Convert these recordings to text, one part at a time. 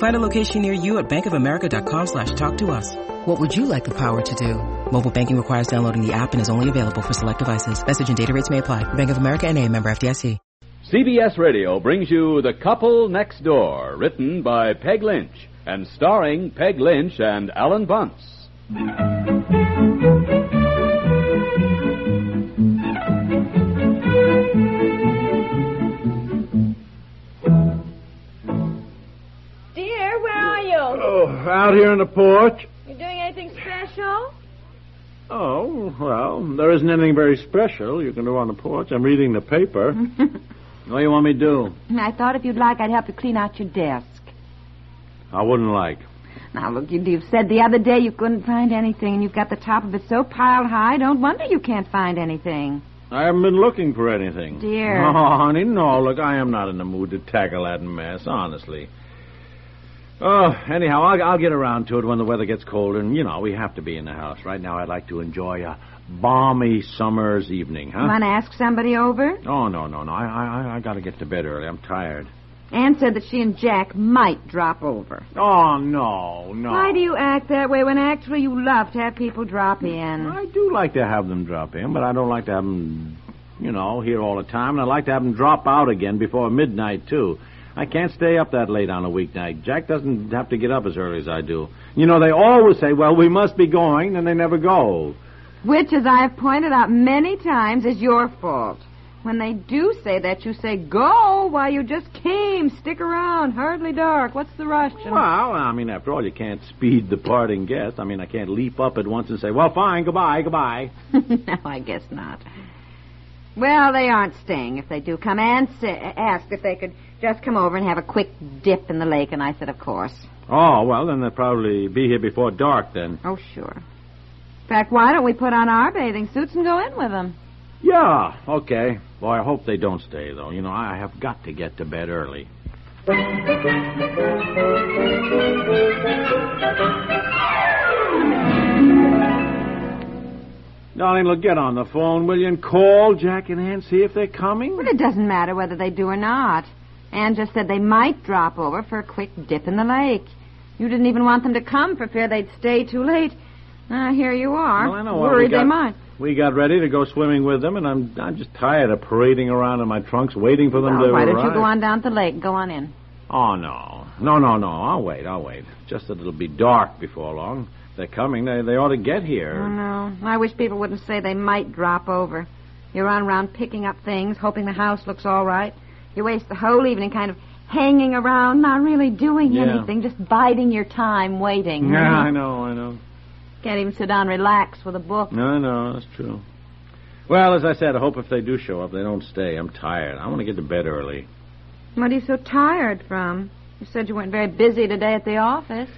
Find a location near you at bankofamerica.com slash talk to us. What would you like the power to do? Mobile banking requires downloading the app and is only available for select devices. Message and data rates may apply. Bank of America and a member FDIC. CBS Radio brings you The Couple Next Door, written by Peg Lynch and starring Peg Lynch and Alan Bunce. Oh, out here on the porch. You doing anything special? Oh, well, there isn't anything very special you can do on the porch. I'm reading the paper. what do you want me to do? I thought if you'd like, I'd help you clean out your desk. I wouldn't like. Now, look, you, you've said the other day you couldn't find anything, and you've got the top of it so piled high, don't wonder you can't find anything. I haven't been looking for anything. Dear. Oh, honey, no. Look, I am not in the mood to tackle that mess, honestly. Oh, anyhow, I'll, I'll get around to it when the weather gets colder, and, you know, we have to be in the house. Right now, I'd like to enjoy a balmy summer's evening, huh? Want to ask somebody over? Oh, no, no, no. I, I, I gotta get to bed early. I'm tired. Anne said that she and Jack might drop over. Oh, no, no. Why do you act that way when actually you love to have people drop in? I do like to have them drop in, but I don't like to have them, you know, here all the time. And I like to have them drop out again before midnight, too. I can't stay up that late on a weeknight. Jack doesn't have to get up as early as I do. You know, they always say, well, we must be going, and they never go. Which, as I have pointed out many times, is your fault. When they do say that, you say, go, why you just came, stick around, hardly dark, what's the rush? And- Well, I mean, after all, you can't speed the parting guest. I mean, I can't leap up at once and say, well, fine, goodbye, goodbye. no, I guess not. Well, they aren't staying if they do come. Anne sa- asked if they could just come over and have a quick dip in the lake, and I said, of course. Oh, well, then they'll probably be here before dark then. Oh, sure. In fact, why don't we put on our bathing suits and go in with them? Yeah, okay. Boy, I hope they don't stay, though. You know, I have got to get to bed early. Darling, look, get on the phone, will you, and call Jack and Ann, see if they're coming? Well, it doesn't matter whether they do or not. Anne just said they might drop over for a quick dip in the lake. You didn't even want them to come for fear they'd stay too late. Ah, here you are. Well, I know. Well, we got- they might. We got ready to go swimming with them, and I'm I'm just tired of parading around in my trunks, waiting for them Well, to why don't you go on down to the lake? Go on in. Oh no, no, no, no! I'll wait. I'll wait. Just that it'll be dark before long. They're coming. They they ought to get here. Oh, no. I wish people wouldn't say they might drop over. You run around picking up things, hoping the house looks all right. You waste the whole evening kind of hanging around, not really doing Yeah. anything, just biding your time, waiting. Yeah, I know, I know. Can't even sit down and relax with a book. No, no, that's true. Well, as I said, I hope if they do show up, they don't stay. I'm tired. I want to get to bed early. What are you so tired from? You said you weren't very busy today at the office.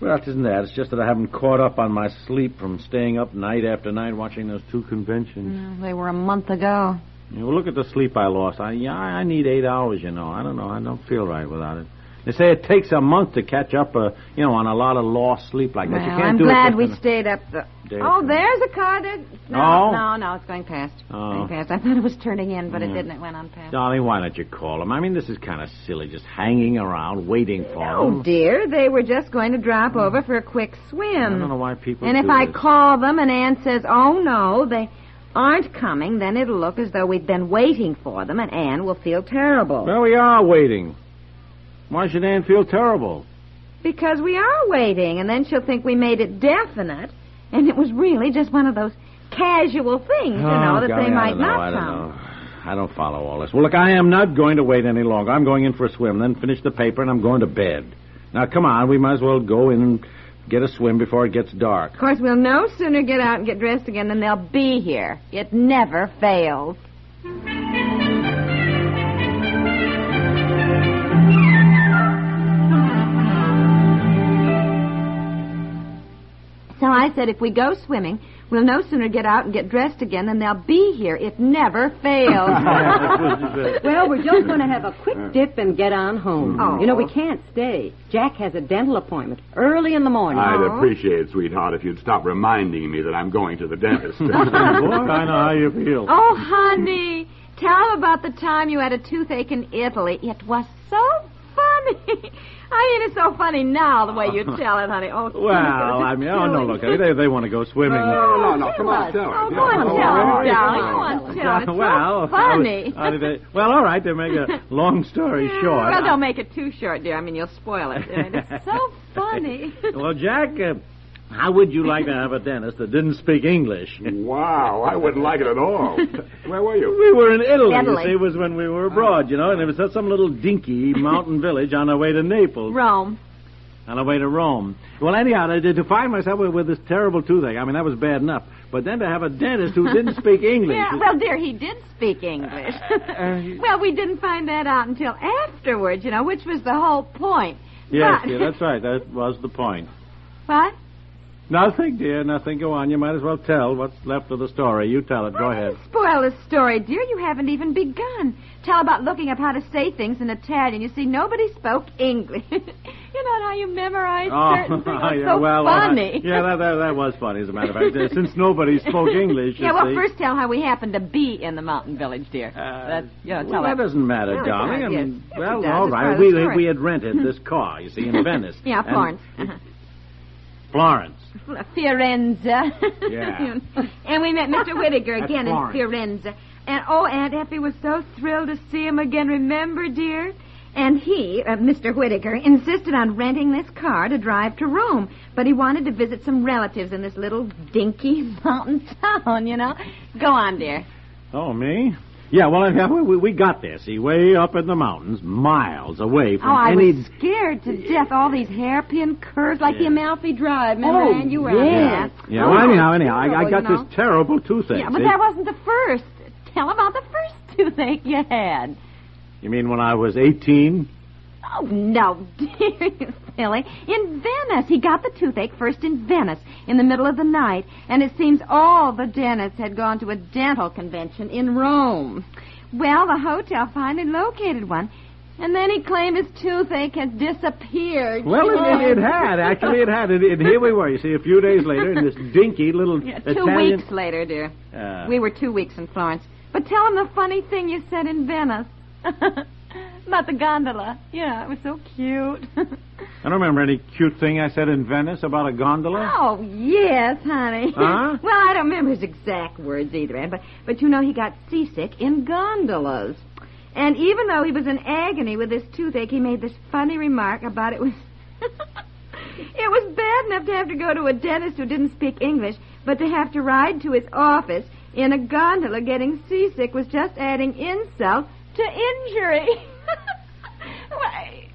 Well, it isn't that. It's just that I haven't caught up on my sleep from staying up night after night watching those two conventions. Mm, They were a month ago. You know, look at the sleep I lost. I yeah, I need eight hours. You know, I don't know. I don't feel right without it. They say it takes a month to catch up, uh, you know, on a lot of lost sleep like that. Well, you can't I'm do glad it. we stayed up the. There Oh, there's a car that. No, Oh? no, no, it's going past. Oh. Going past. I thought it was turning in, but it didn't. It went on past. Darling, why don't you call them? I mean, this is kind of silly, just hanging around waiting for Oh, them. Oh dear, they were just going to drop over for a quick swim. I don't know why people. And if I this. call them and Anne says, oh, no, they aren't coming, then it'll look as though we've been waiting for them, and Anne will feel terrible. Well, we are waiting. Why should Anne feel terrible? Because we are waiting, and then she'll think we made it definite, and it was really just one of those casual things, you know, Oh, that they I might not come. I don't follow all this. Well, look, I am not going to wait any longer. I'm going in for a swim, then finish the paper, and I'm going to bed. Now, come on. We might as well go in and get a swim before it gets dark. Of course, we'll no sooner get out and get dressed again than they'll be here. It never fails. So I said, if we go swimming, we'll no sooner get out and get dressed again than they'll be here. It never fails. Well, we're just going to have a quick dip and get on home. Oh. You know, we can't stay. Jack has a dental appointment early in the morning. I'd oh. appreciate sweetheart, if you'd stop reminding me that I'm going to the dentist. Boy, I know how you feel. oh, honey, tell about the time you had a toothache in Italy. It was so funny. I mean, it's so funny now the way you tell it, honey. Oh, Well, I mean, oh, no, look, they, they want to go swimming. no, no, no, come on, tell her. Oh, go on, tell it, darling. Go on, tell it. Well, funny. how they- well, all right, to make a long story short. Well, don't make it too short, dear. I mean, you'll spoil it. I mean, it's so funny. Well, Jack, uh, how would you like to have a dentist that didn't speak English? Wow, I wouldn't like it at all. Where were you? We were in Italy. Italy. You see, it was when we were abroad, you know, and it was at some little dinky mountain village on our way to Naples, Rome. on our way to Rome. Well, anyhow, to, to find myself with, with this terrible toothache, I mean, that was bad enough. But then to have a dentist who didn't speak English. Yeah, well, dear, he did speak English. Uh, uh, well, we didn't find that out until afterwards, you know, which was the whole point. yes, But- yeah, that's right. That was the point. What? Nothing, dear, nothing. Go on. You might as well tell what's left of the story. You tell it. Go ahead. Spoil the story, dear. You haven't even begun. Tell about looking up how to say things in Italian. You see, nobody spoke English. you know how you memorize certain things. It's yeah, so well, uh, yeah, that, that that was funny. As a matter of fact, uh, since nobody spoke English, you Yeah, well, see. first tell how we happened to be in the mountain village, dear. Uh, that, you know, well, that doesn't matter, it darling. I mean, yes. Well, does. all right. part of the We we had rented this car, you see, in Venice. Yeah, And- Florence. Uh-huh. Florence. Firenze. Yeah. and we met Mr. Whittaker again in Florence. Firenze. And oh, Aunt Effie was so thrilled to see him again. Remember, dear? And he, uh, Mr. Whittaker, insisted on renting this car to drive to Rome. But he wanted to visit some relatives in this little dinky mountain town, you know. Go on, dear. Oh, me? Yeah, well, yeah, we, we got there, see, way up in the mountains, miles away from Oh, I any... was scared to death. All these hairpin curves, like the. Amalfi Drive. Remember, Oh, Ann? You were yeah. on that. Yeah, Oh, well, anyhow, anyhow, I, I got you know. this terrible toothache. Yeah, but see? that wasn't the first. Tell about the first toothache you had. You mean when I was 18? Oh, no, dear, you silly. In Venice. He got the toothache first in Venice in the middle of the night, and it seems all the dentists had gone to a dental convention in Rome. Well, the hotel finally located one, and then he claimed his toothache had disappeared. Well, it, it, it had. Actually, it had. And, and here we were, you see, a few days later in this dinky little Yeah, two Italian... weeks later, dear. Uh, We were two weeks in Florence. But tell him the funny thing you said in Venice. About the gondola. Yeah, it was so cute. I don't remember any cute thing I said in Venice about a gondola. oh, yes, honey. Huh? well, I don't remember his exact words either, Ann, but, but you know he got seasick in gondolas. And even though he was in agony with his toothache, he made this funny remark about it was... it was bad enough to have to go to a dentist who didn't speak English, but to have to ride to his office in a gondola getting seasick was just adding insult to injury.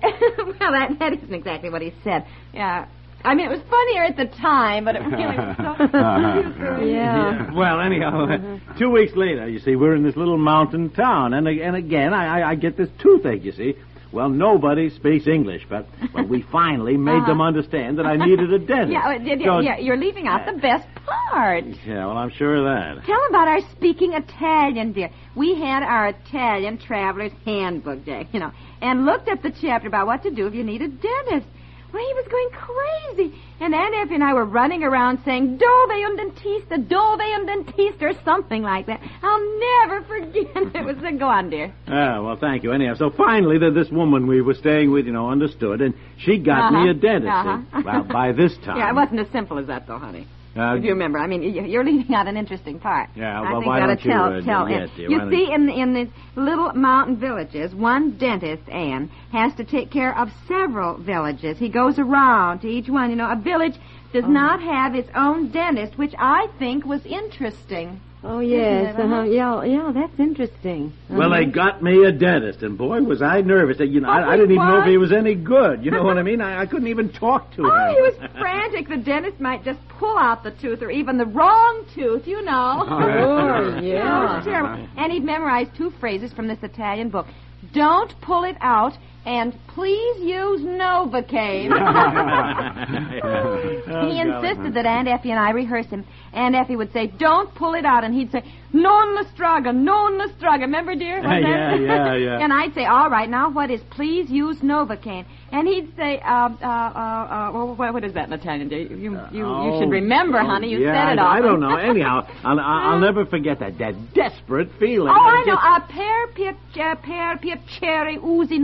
well, that, that isn't exactly what he said. Yeah. I mean, it was funnier at the time, but it really was so... Uh-huh. yeah. Well, anyhow, uh, uh-huh. two weeks later, you see, we're in this little mountain town, and and again, I I, I get this toothache. You see, well, nobody speaks English, but but we finally made them uh-huh. understand that I needed a dentist. Yeah, yeah, So- yeah, you're leaving out the best part. Yeah, well, I'm sure of that. Tell about our speaking Italian, dear. We had our Italian traveler's handbook, Jack, you know, and looked up the chapter about what to do if you need a dentist. Well, he was going crazy. And Aunt Effie and I were running around saying, Dove un dentista, dove un dentista, or something like that. I'll never forget. It was a go on, dear. Ah, well, thank you. Anyhow, so finally, the, this woman we were staying with, you know, understood, and she got me Uh-huh. a dentist. Uh-huh. see. Well, by this time, Yeah, it wasn't as simple as that, though, honey. Uh, if you remember, I mean, y- you're leaving out an interesting part. Yeah, I think why we don't to you, tell, uh, tell yes, dear, You see, in in these little mountain villages, one dentist, Anne, has to take care of several villages. He goes around to each one. You know, a village Oh. does not have its own dentist, which I think was interesting. Oh, yes. Isn't Uh-huh. uh-huh? Yeah, yeah, that's interesting. Well, they got me a dentist, and boy, was I nervous. You know, Oh, I, I didn't even know if he was any good. You know what I mean? I, I couldn't even talk to him. Oh, he was frantic. The dentist might just pull out the tooth or even the wrong tooth, you know. Oh, yeah. it's terrible. And he'd memorized two phrases from this Italian book. Don't pull it out And please use Novocaine. Oh, he insisted that Aunt Effie and I rehearse him. Aunt Effie would say, "Don't pull it out," and he'd say, "Non Lestraga, non Lestraga." Remember, dear? Was that- Yeah, yeah, yeah. and I'd say, "All right, now what is please use Novocaine?" And he'd say, uh, uh, uh, uh, well, what what is that in Italian, dear? You, you, you, you should remember, Oh, honey. You yeah, said it I, I don't know. Anyhow, I'll, I'll, I'll never forget that that desperate feeling. Oh, I know. just- Uh, per piacere, per piacere usi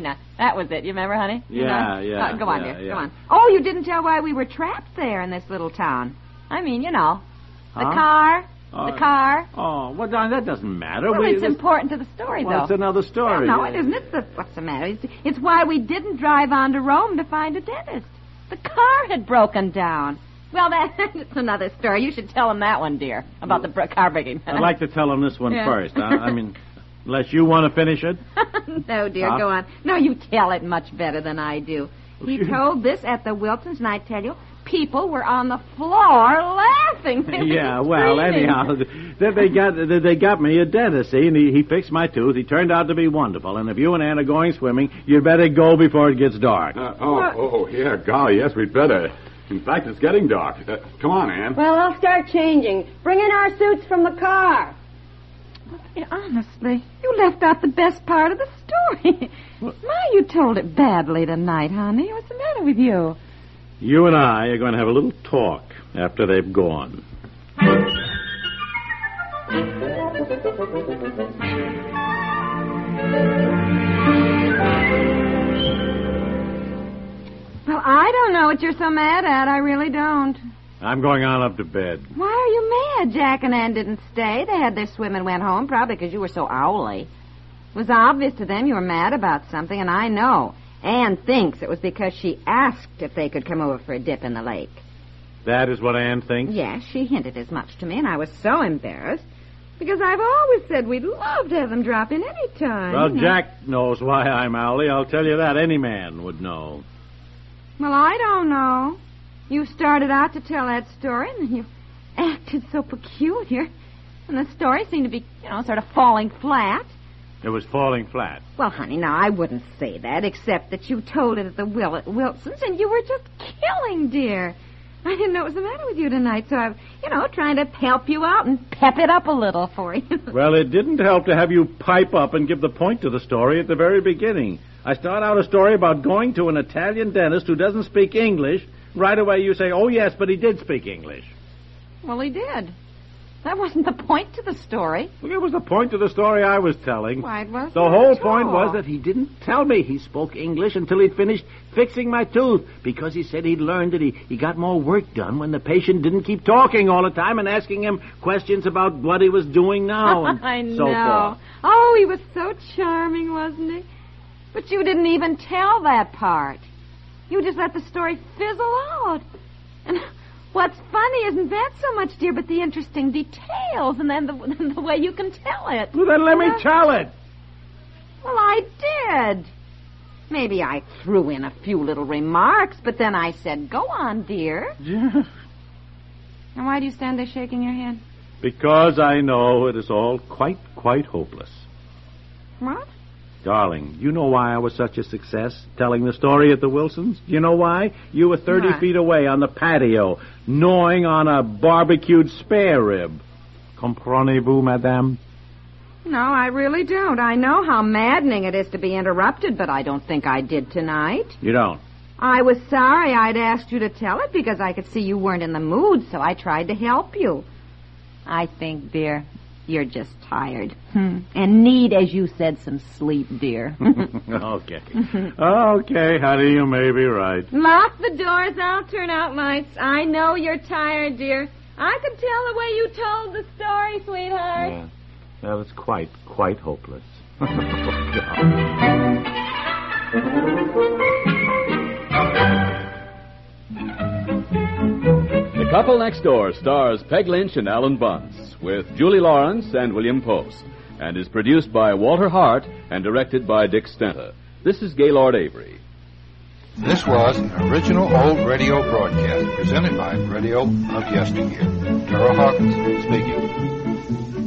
novocaina. That was it. You remember, honey? You Yeah, know? yeah, Uh, go on, yeah, dear. yeah. Go on. Oh, you didn't tell why we were trapped there in this little town. I mean, you know, the Huh? car, Oh, the car. Oh, well, that doesn't matter. Well, We- it's this- important to the story, well, though. it's another story. Well, no, it isn't. It's the, what's the matter? It's, it's why we didn't drive on to Rome to find a dentist. The car had broken down. Well, that's another story. You should tell him that one, dear, about the car breaking. I'd like to tell him this one Yeah. first. I, I mean, unless you want to finish it. no, dear, Huh? go on. No, you tell it much better than I do. He told this at the Wiltons, and I tell you, people were on the floor laughing. They yeah, well, anyhow, then they got they got me a dentist, see, and he, he fixed my tooth. He turned out to be wonderful. And if you and Ann are going swimming, you'd better go before it gets dark. Uh, oh, oh, yeah, golly, yes, we'd better. In fact, it's getting dark. Uh, come on, Ann. Well, I'll start changing. Bring in our suits from the car. Honestly, you left out the best part of the story. My, you told it badly tonight, honey. What's the matter with you? You and I are going to have a little talk after they've gone. Well, I don't know what you're so mad at. I really don't. I'm going on up to bed. Why are you mad? Jack and Ann didn't stay. They had their swim and went home, probably because you were so owly. It was obvious to them you were mad about something, and I know. Ann thinks it was because she asked if they could come over for a dip in the lake. That is what Ann thinks. Yes, she hinted as much to me, and I was so embarrassed. Because I've always said we'd love to have them drop in any time. Well, you know. Jack knows why I'm owly. I'll tell you that. Any man would know. Well, I don't know. You started out to tell that story, and then you acted so peculiar. And the story seemed to be, you know, sort of falling flat. It was falling flat. Well, honey, now I wouldn't say that, except that you told it at the Will- Wilsons, and you were just killing, dear. I didn't know what was the matter with you tonight, so I'm, you know, trying to help you out and pep it up a little for you. Well, it didn't help to have you pipe up and give the point to the story at the very beginning. I start out a story about going to an Italian dentist who doesn't speak English. Right away, you say, oh, yes, but he did speak English. well, he did. That wasn't the point to the story. Well, it was the point of the story I was telling. Why, it wasn't The whole point was that he didn't tell me he spoke English until he'd finished fixing my tooth because he said he'd learned that he, he got more work done when the patient didn't keep talking all the time and asking him questions about what he was doing now and I know. so forth. Oh, he was so charming, wasn't he? But you didn't even tell that part. You just let the story fizzle out. And what's funny isn't that so much, dear, but the interesting details and then the, the way you can tell it. Well, then let me Well, tell it. Well, I did. Maybe I threw in a few little remarks, but then I said, go on, dear. And why do you stand there shaking your head? because I know it is all quite, quite hopeless. What? Darling, you know why I was such a success telling the story at the Wilsons? You know why? You were 30 Why? feet away on the patio, gnawing on a barbecued spare rib. Comprenez-vous, madame? No, I really don't. I know how maddening it is to be interrupted, but I don't think I did tonight. You don't. I was sorry I'd asked you to tell it because I could see you weren't in the mood, so I tried to help you. I think, dear, you're just tired. Hmm. And need, as you said, some sleep, dear. okay. okay, honey, you may be right. Lock the doors. I'll turn out lights. I know you're tired, dear. I could tell the way you told the story, sweetheart. Yeah. Well, it's quite, quite hopeless. Oh, the Couple Next Door stars Peg Lynch and Alan Bunce with Julie Lawrence and William Post and is produced by Walter Hart and directed by Dick Stenta. This is Gaylord Avery. This was an original old radio broadcast presented by Radio of Yesteryear. Terrell Hawkins speaking.